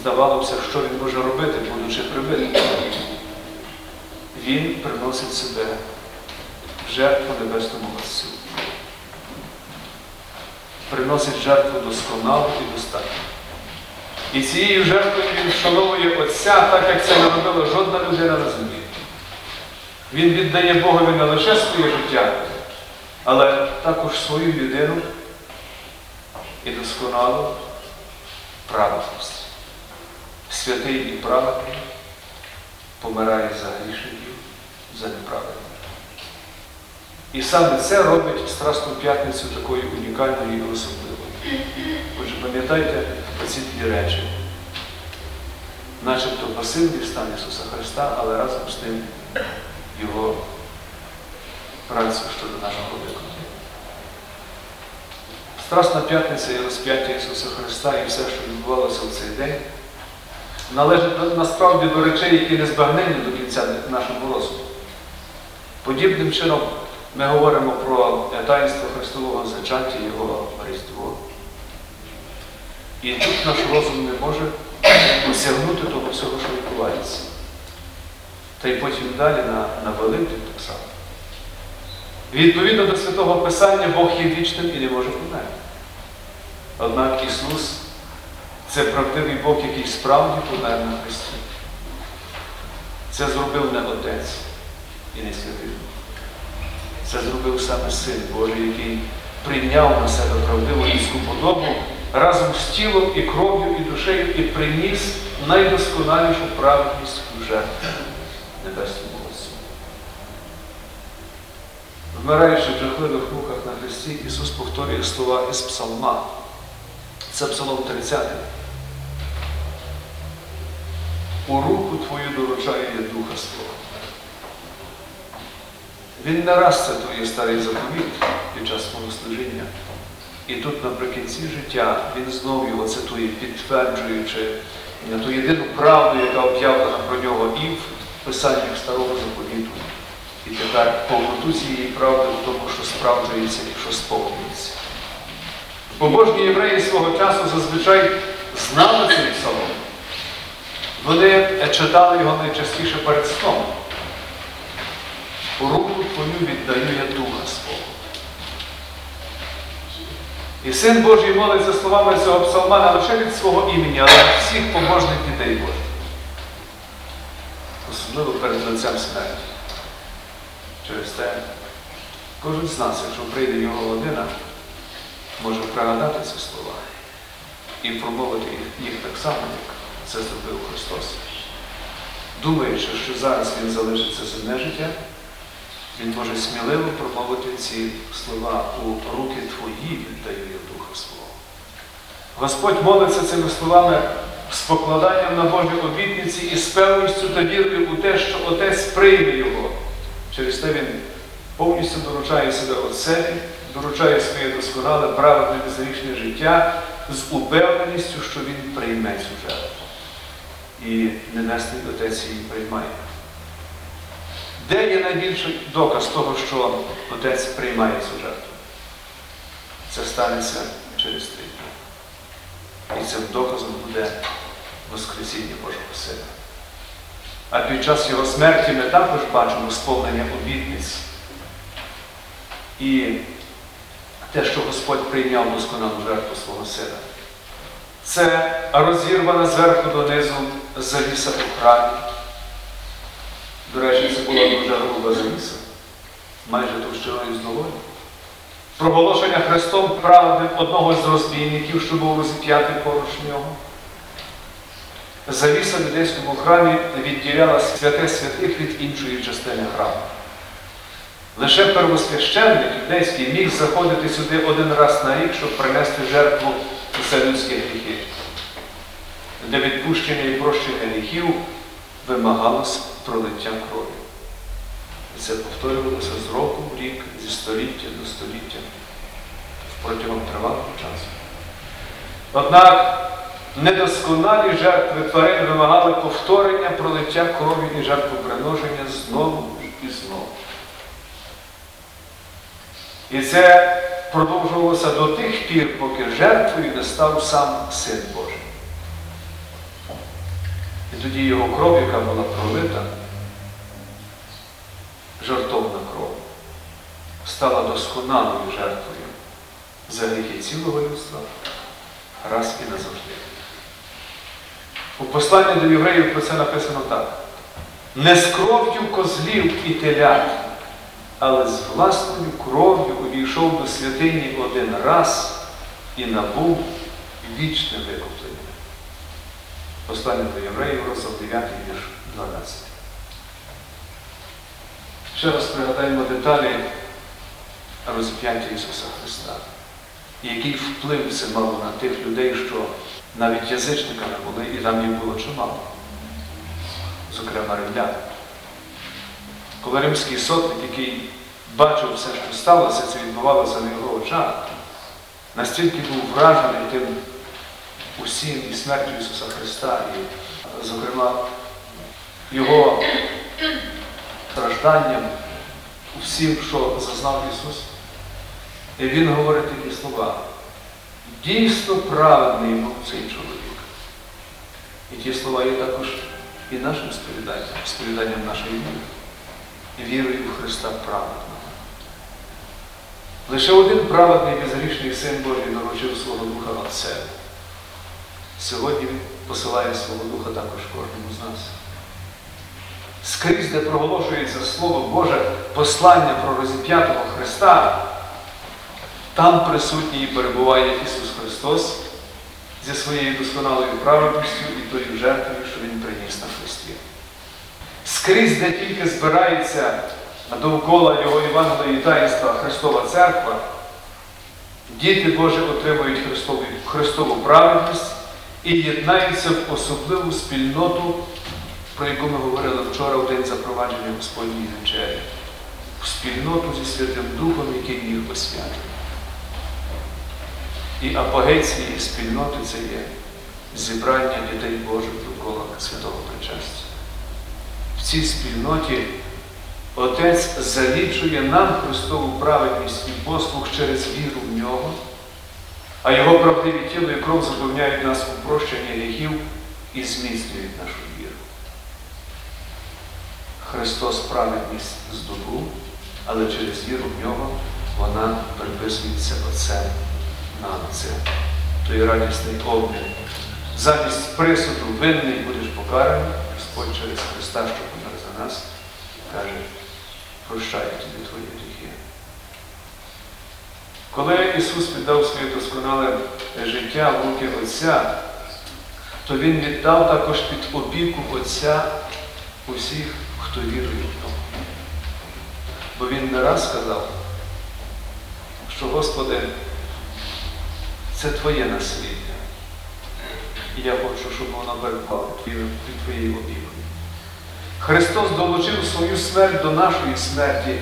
Здавалося, що він може робити, будучи прибитим. Він приносить себе в жертву Небесному Отцю. Приносить жертву досконалу і достатньо. І цією жертвою він вшановує Отця, так як це не робила жодна людина на землі. Він віддає Богові не лише своє життя, але також свою людину і досконалу праведність. Святий і праведний помирає за грішників, за неправедних. І саме це робить Страсну п'ятницю такою унікальною і особливою. Отже, пам'ятайте оці дві речі. Начебто пасивний стан Ісуса Христа, але разом з тим Його працю щодо нашого виконання. Страсна п'ятниця і розп'яття Ісуса Христа і все, що відбувалося в цей день, належить насправді до речей, які не збагнені до кінця нашого розуму. Подібним чином ми говоримо про таїнство Христового зачаття, Його Різдво. І тут наш розум не може осягнути того всього, що відбувається. Та й потім далі на, на Великдень так само. Відповідно до Святого Писання, Бог є вічним і не може померти. Однак Ісус це правдивий Бог, який справді помер на Христі. Це зробив не Отець і не Святий Дух. Це зробив саме Син Божий, який прийняв на себе правдиву людську подобу разом з тілом і кров'ю, і душею, і приніс найдосконалішу праведність у жертву Небесному Отцю. Вмираючи в жахливих муках на Христі, Ісус повторює слова із Псалма. Це Псалом 30. У руку Твою доручаю я Духа Свого. Він не раз цитує старий заповіт під час свого служіння. І тут наприкінці життя він знову його цитує, підтверджуючи ту єдину правду, яка об'явлена про нього і в писаннях старого заповіту. І тепер повноту цієї правди в тому, що справджується і що сповнюється. Побожні євреї свого часу зазвичай знали цей псалом. Вони читали його найчастіше перед сном. Руку твою віддаю я духа свого. І син Божий молиться словами цього псалма не лише від свого імені, але від всіх побожних дітей Божих. Особливо перед лицем смерті. Через те кожен з нас, якщо прийде його година, може пригадати ці слова і промовити їх, так само, як це зробив Христос. Думаючи, що зараз Він залишиться земне життя, він може сміливо промовити ці слова у руки твої віддаю я Духа свого. Господь молиться цими словами з покладанням на Божі обітниці і з певністю та вірою у те, що Отець прийме його. Через те він повністю доручає себе Отцеві, доручає своє досконале, праведне безрічне життя з упевненістю, що він прийме цю жертву. І Небесний Отець її приймає. Де є найбільший доказ того, що Отець приймає цю жертву? Це станеться через три дні. І цим доказом буде Воскресіння Божого Сина. А під час його смерті ми також бачимо сповнення обітниць. І те, що Господь прийняв досконалу жертву свого сина. Це розірвана зверху донизу завіса у храмі. До речі, це була дуже груба завіса, майже товщиною з долоні. Проголошення Христом правди одного з розбійників, що був розіп'ятий поруч нього. Завіса в юдейському храмі відділяла святе святих від іншої частини храму. Лише первосвященник юдейський міг заходити сюди один раз на рік, щоб принести жертву за людські гріхи. Для відпущення і прощення гріхів вимагалось пролиття крові. І це повторювалося з року в рік, зі століття до століття протягом тривалого часу. Однак недосконалі жертви тварин вимагали повторення пролиття крові і жертвоприношення знову і знову. І це продовжувалося до тих пір, поки жертвою не став сам Син Божий. І тоді його кров, яка була пролита, жертовна кров, стала досконалою жертвою за гріхи цілого людства раз і назавжди. У посланні до євреїв про це написано так. Не з кров'ю козлів і телят, але з власною кров'ю увійшов до святині один раз і набув вічне викуплення. Послання до євреїв, розділ 9, вірш 12. Ще раз пригадаємо деталі розп'яття Ісуса Христа. І який вплив це мало на тих людей, що навіть язичниками були, і там їх було чимало, зокрема римлян. Коли римський сотник, який бачив все, що сталося, це відбувалося на його очах, настільки був вражений тим усім і смертю Ісуса Христа, і, зокрема, Його стражданням, усім, що зазнав Ісус. І Він говорить такі слова. Дійсно праведний був цей чоловік. І ті слова є також і нашим сповіданням, сповіданням нашої віри, вірою у Христа праведного. Лише один праведний безгрішний Син Божий доручив свого Духа Отцеві. Сьогодні посилає свого Духа також кожному з нас. Скрізь, де проголошується Слово Боже, послання про розіп'ятого Христа, там присутній і перебуває Ісус Христос зі своєю досконалою праведністю і тою жертвою, що Він приніс на Христі. Скрізь, де тільки збирається довкола Його Євангелія і таїнства Христова Церква, діти Божі отримують Христову, Христову праведність і єднаються в особливу спільноту, про яку ми говорили вчора в день запровадження Господньої вечері, в спільноту зі Святим Духом, який їх освятив. І апогей цієї спільноти це є зібрання дітей Божих довкола святого причастя. В цій спільноті Отець залічує нам Христову праведність і послуг через віру в нього, а Його правдиві тіло і кров запевняють нас у прощення гріхів і зміцнюють нашу віру. Христос праведність здобув, але через віру в нього вона приписується Отцем нам це. Той радісний обмін. Замість присуду винний будеш покараний, Господь через Христа, що помер за нас, каже, прощаю тобі гріхи. Коли Ісус віддав своє досконале життя в руки Отця, то Він віддав також під опіку Отця усіх, хто вірує в нього. Бо Він не раз сказав, що Господи, це Твоє насліддя. І я хочу, щоб воно перебувало під Твоєю опікою. Христос долучив свою смерть до нашої смерті,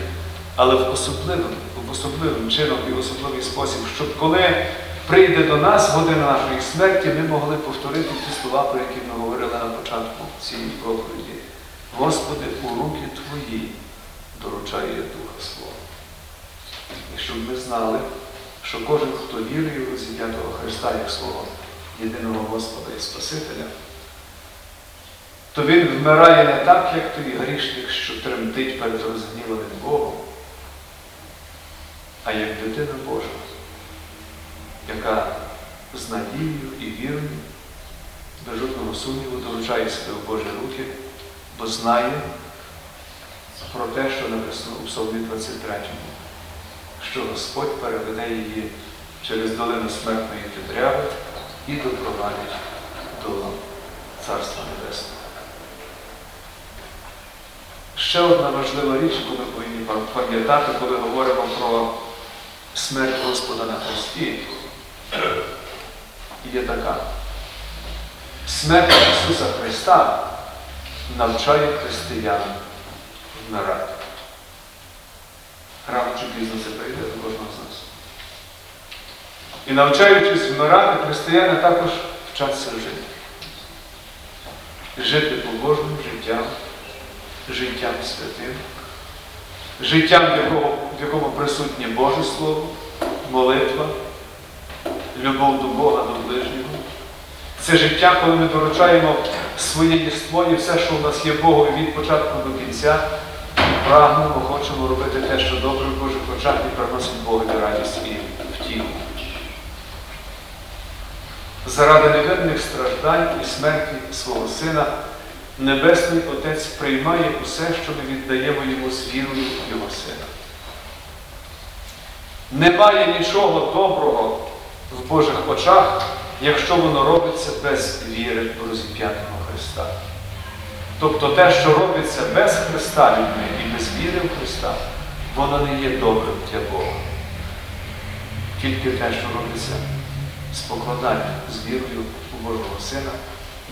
але в особливим, в особливим чином і в особливий спосіб, щоб коли прийде до нас година нашої смерті, ми могли повторити ті слова, про які ми говорили на початку цієї проповіді. Господи, у руки Твої доручає Духа Свого. І щоб ми знали, що кожен, хто вірує у розіп'ятого Христа як свого єдиного Господа і Спасителя, то він вмирає не так, як той грішник, що тремтить перед розгніваним Богом, а як дитина Божа, яка з надією і вірою, без жодного сумніву доручає себе в Божі руки, бо знає про те, що написано у Псалмі 23, що Господь переведе її через долину смертної підряви і допровадить до Царства Небесного. Ще одна важлива річ, яку ми повинні пам'ятати, коли говоримо про смерть Господа на Христі, є така. Смерть Ісуса Христа навчає християн вмирати. Рано чи пізно це прийде до кожного з нас. І навчаючись вмирати, християни також вчаться жити. Жити побожним життям, життям святим, життям, в якому, в якому присутнє Боже Слово, молитва, любов до Бога, до ближнього. Це життя, коли ми доручаємо своє єство і все, що в нас є Богу від початку до кінця, прагнемо, хочемо робити те, що добре в Божих очах і приносить Богові радість і втіху. Заради невинних страждань і смерті свого Сина Небесний Отець приймає усе, що ми віддаємо Йому з вірою Його Сина. Немає нічого доброго в Божих очах, якщо воно робиться без віри в розіп'ятого Христа. Тобто те, що робиться без Христа людьми і без віри в Христа, воно не є добрим для Бога. Тільки те, що робиться з покладанням, з вірою у Божого Сина,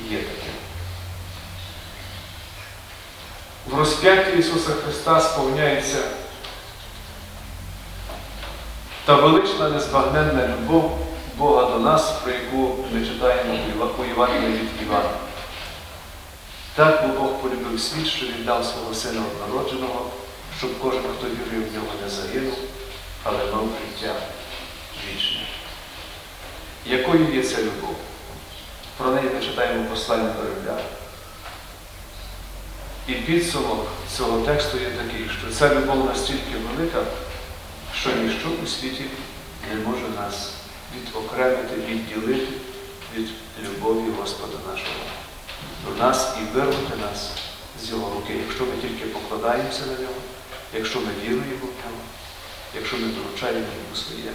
є таким. В розп'ятті Ісуса Христа сповняється та велична незбагненна любов Бога до нас, про яку ми читаємо у Євангелії від Івана. Так бо Бог полюбив світ, що віддав свого Сина однородженого, щоб кожен, хто вірив в нього, не загинув, але мав життя вічне. Якою є ця любов? Про неї ми читаємо в посланні до Римлян. І підсумок цього тексту є такий, що ця любов настільки велика, що ніщо у світі не може нас відокремити, відділити від любові Господа нашого до нас і вирвати нас з Його руки, якщо ми тільки покладаємося на нього, якщо ми віруємо в нього, якщо ми доручаємо йому своє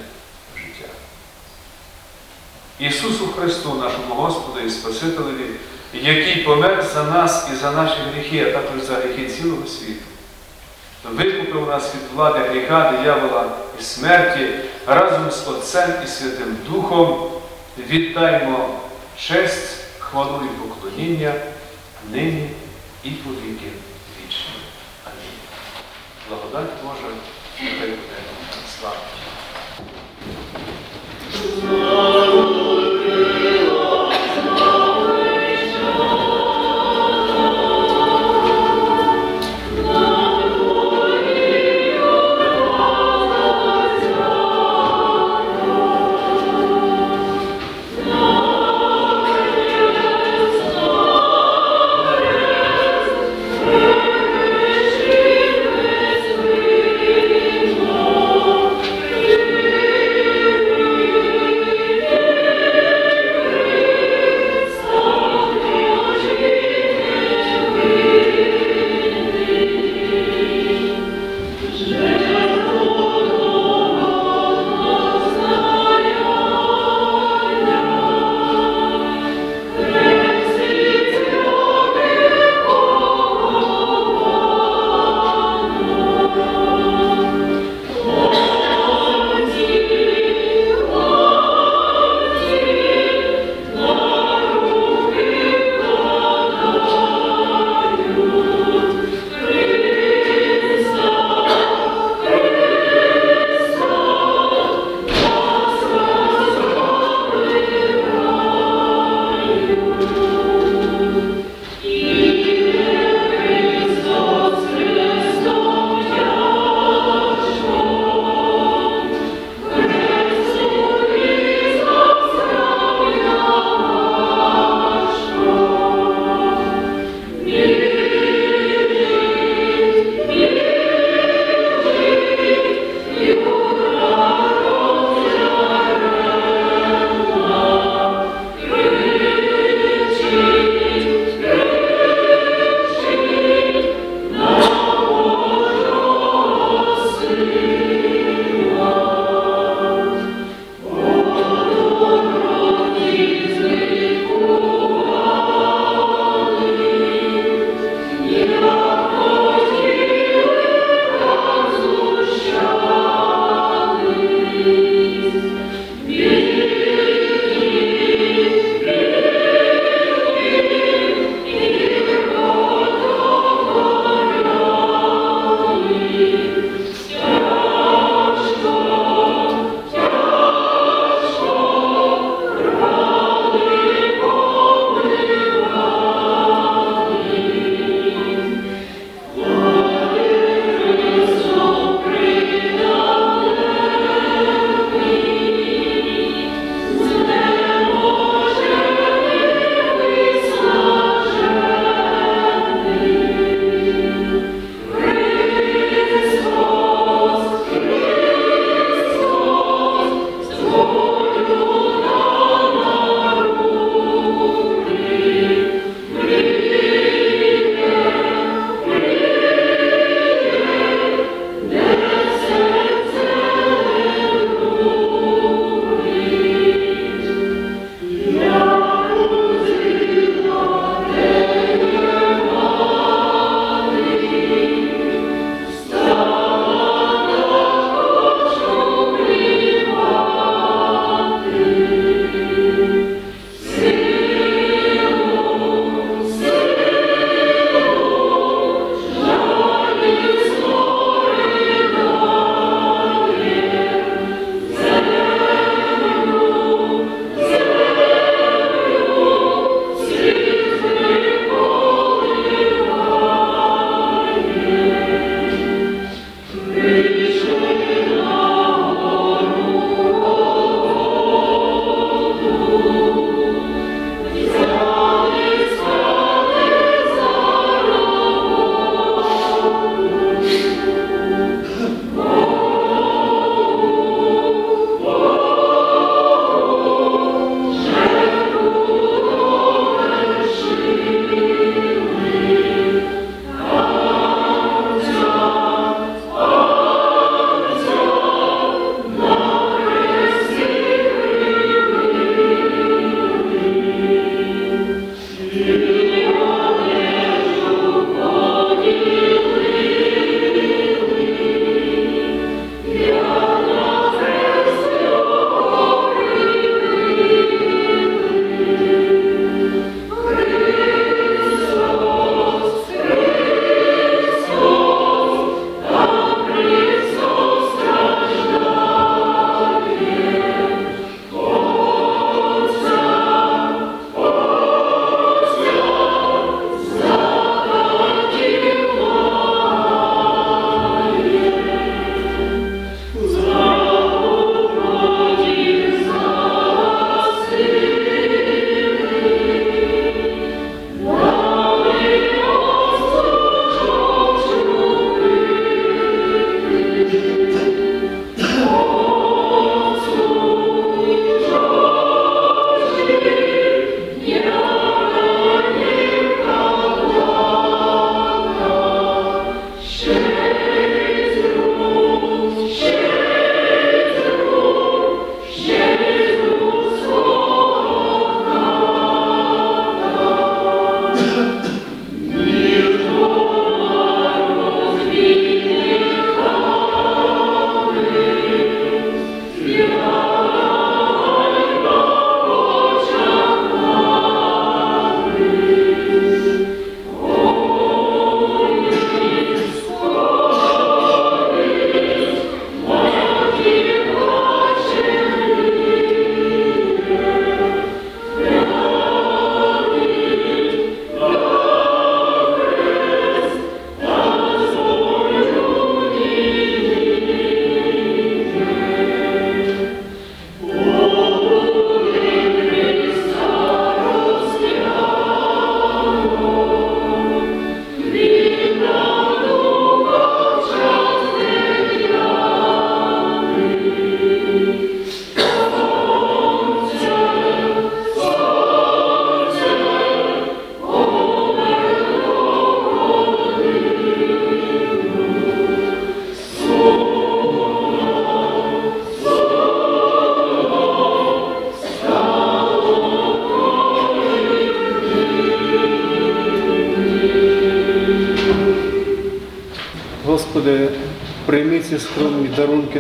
життя. Ісусу Христу, нашому Господу і Спасителеві, який помер за нас і за наші гріхи, а також за гріхи цілого світу, викупив нас від влади гріха, диявола і смерті разом з Отцем і Святим Духом, віддаймо честь, хвалу і поклоніння нині і по віки вічні. Амінь. Благодать Божа, нехай буде слава.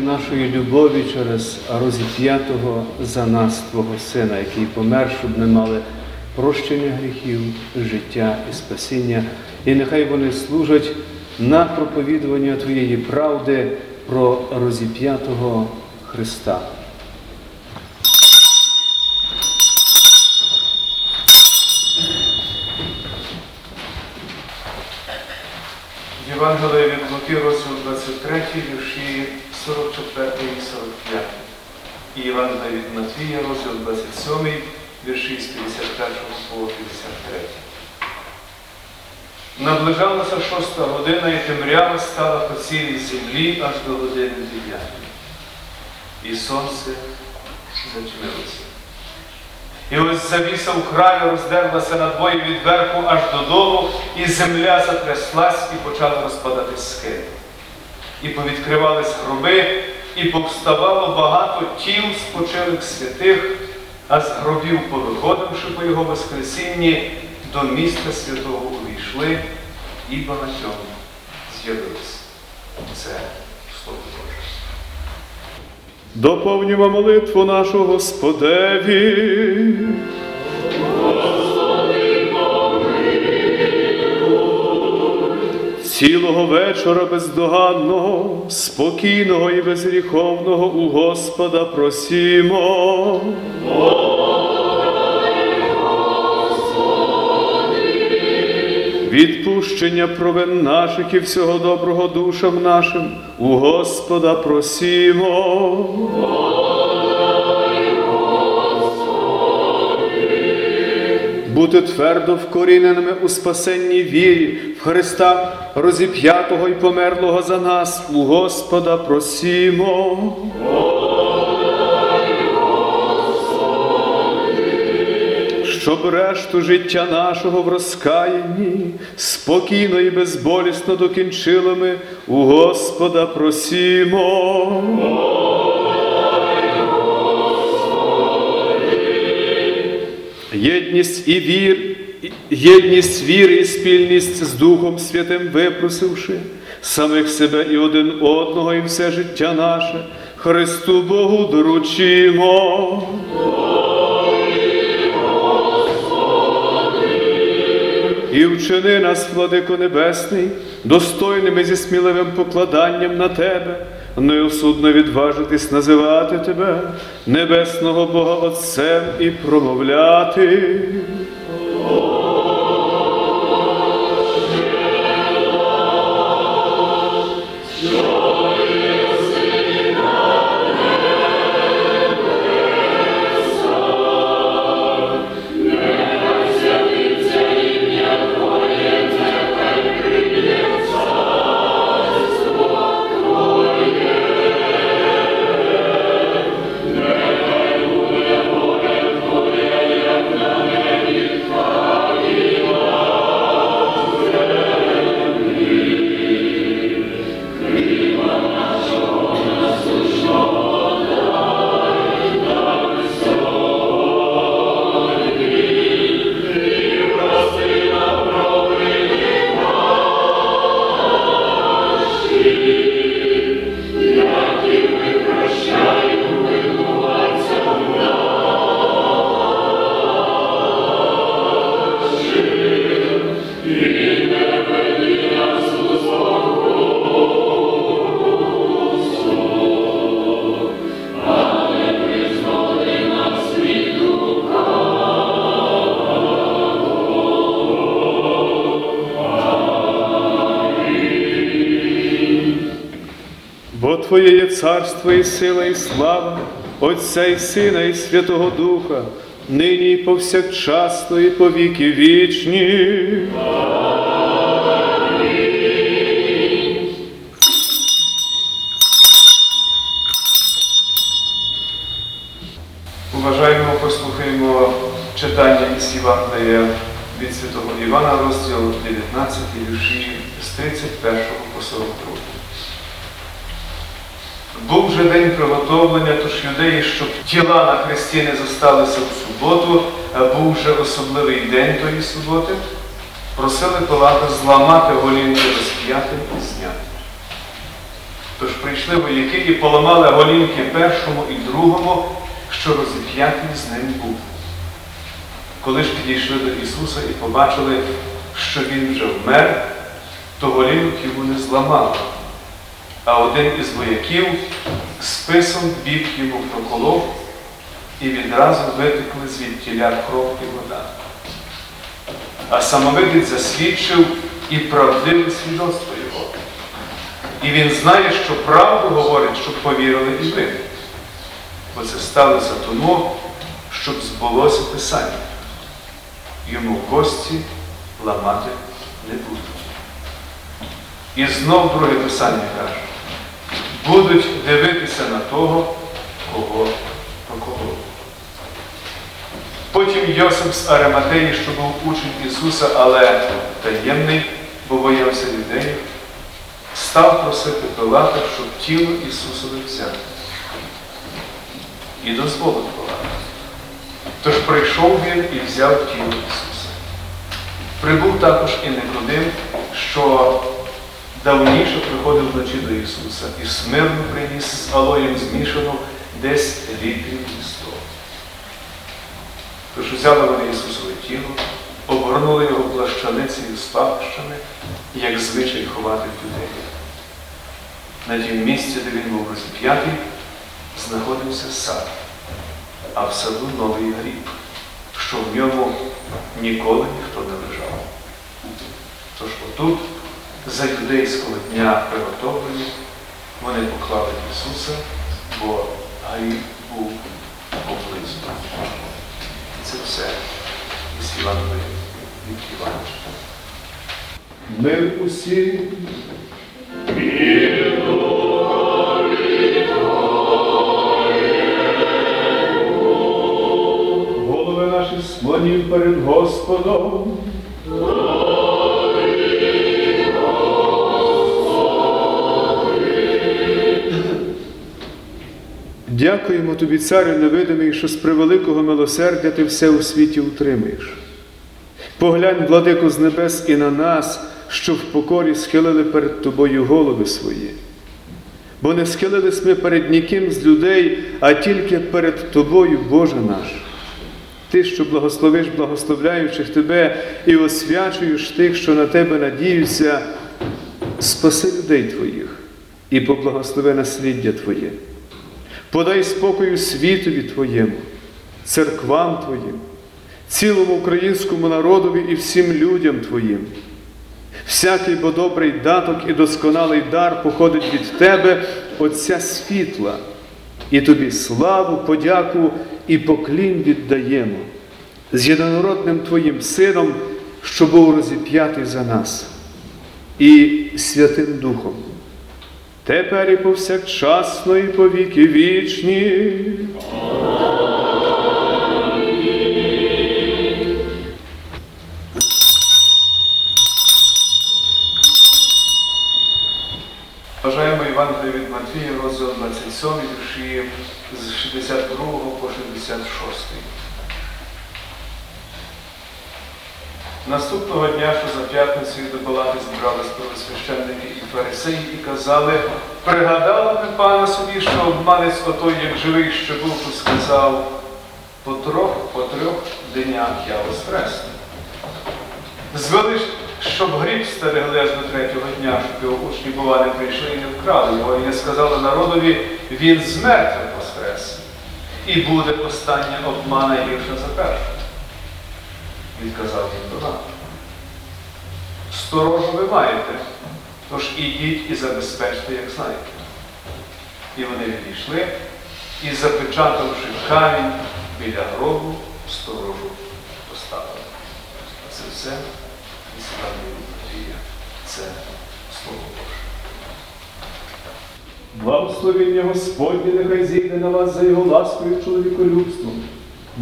Нашої любові через розіп'ятого за нас Твого Сина, який помер, щоб ми мали прощення гріхів, життя і спасіння. І нехай вони служать на проповідування Твоєї правди про розіп'ятого Христа. Євангеліє від Луки, розділ 23, вірші 44 і 45. І Євангеліє від Матвія, розділ 27, вірші з 51 по 53. Наближалася шоста година, і темрява стала по цілій землі аж до години дев'ятої. І сонце затьмилося. І ось завіса у краю роздерлася надвоє від верху аж додолу, і земля затряслась і почала розпадатись скелі. І повідкривались гроби, і повставало багато тіл спочилих святих, а з гробів, повиходивши по його воскресінні, до міста святого увійшли, і багатьом з'явилось. Це Слово Боже. Доповнімо молитву нашу Господеві. Цілого вечора бездоганного, спокійного і безгріховного у Господа просімо. Відпущення провин наших і всього доброго душам нашим у Господа просімо. Бути твердо вкоріненими у спасенній вірі в Христа, розіп'ятого і померлого за нас, у Господа просімо. щоб решту життя нашого в розкаянні спокійно і безболісно докінчили ми у Господа просімо. Єдність і вір, єдність віри і спільність з Духом Святим випросивши самих себе і один одного, і все життя наше Христу Богу доручимо. І вчини нас, владико Небесний, достойними зі сміливим покладанням на Тебе, неосудно відважитись називати Тебе, небесного Бога Отцем і промовляти. Царство і сила, і слава, Отця і Сина, і Святого Духа, нині і повсякчасно, і по віки вічні. Уважаємо, послухаємо читання із Євангелія від Святого Івана, розділ 19, вірші з 31 по 42. Був же день приготовлення, тож юдеї, щоб тіла на хресті не зосталися в суботу, був вже особливий день тої суботи, просили Пилата зламати голінки розп'ятим і зняти. Тож прийшли вояки і поламали голінки першому і другому, що розіп'ятий з ним був. Коли ж підійшли до Ісуса і побачили, що Він вже вмер, то голінок йому не зламали. А один із вояків списом бік йому проколов, і відразу витекли звідтіля кров і вода. А самовидець засвідчив і правдиве свідоцтво його. І він знає, що правду говорить, щоб повірили і ви. Бо це сталося тому, щоб збулося Писання. Йому кості ламати не будуть. І знов друге Писання каже, будуть дивитися на того, кого проколов. Потім Йосип з Ариматеї, що був учень Ісуса, але таємний, бо боявся людей, став просити Пилата, щоб тіло Ісусове взяти. І дозволив Пилата. Тож прийшов він і взяв тіло Ісуса. Прибув також і Никодим, що давніше приходив вночі до Ісуса і смирно приніс з алоєм змішану десь літрів сто. Тож взяли вони Ісусове тіло, обгорнули його плащаницею з пахощами, як звичай ховати в людей. На тім місці, де він був розіп'ятий, знаходився сад, а в саду новий гріб, що в ньому ніколи ніхто не лежав. Тож отут, за юдейського дня приготовлення, вони поклали Ісуса, бо гріб був поблизу. Це все із Іванової від Івановича. Ми усі голови наші склонів перед Господом. Дякуємо тобі, царю невидимий, що з превеликого милосердя ти все у світі утримуєш. Поглянь, владико, з небес і на нас, що в покорі схилили перед тобою голови свої. Бо не схилились ми перед ніким з людей, а тільки перед тобою, Боже наш. Ти, що благословиш благословляючих тебе і освячуєш тих, що на тебе надіються, спаси людей твоїх і поблагослови насліддя Твоє. Подай спокою світові Твоєму, церквам Твоїм, цілому українському народові і всім людям Твоїм. Всякий бо добрий даток і досконалий дар походить від Тебе, Отця світла, і Тобі славу, подяку і поклін віддаємо з єдинородним Твоїм Сином, що був розіп'ятий за нас, і Святим Духом. Тепер і повсякчасно, і повіки вічні. Бажаємо Євангелія від Матвія, розділ 27, вірші з 62 по 66. Наступного дня, що за п'ятницею до палати зібрались первосвященники і фарисеї і казали, пригадали ми пана собі, що обманець отой, як живий, що був, сказав, по трьох, по трьох днях я воскресну. Звели, щоб гріб стерегли аж до третього дня, щоб його учні бува не прийшли і не вкрали його. І не сказали народові, він з мертвих воскрес. І буде остання обмана гірша за першу. Відказав їм Донат. Сторожу ви маєте, тож ідіть і забезпечте, як знаєте. І вони відійшли і, запечатавши камінь біля гробу, сторожу поставили. Це все із Івангелія Матвія. Це Слово Боже. Благословення Господнє нехай зійде на вас за його ласкою чоловіколюбством,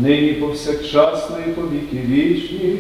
нині повсякчасно і повіки вічні.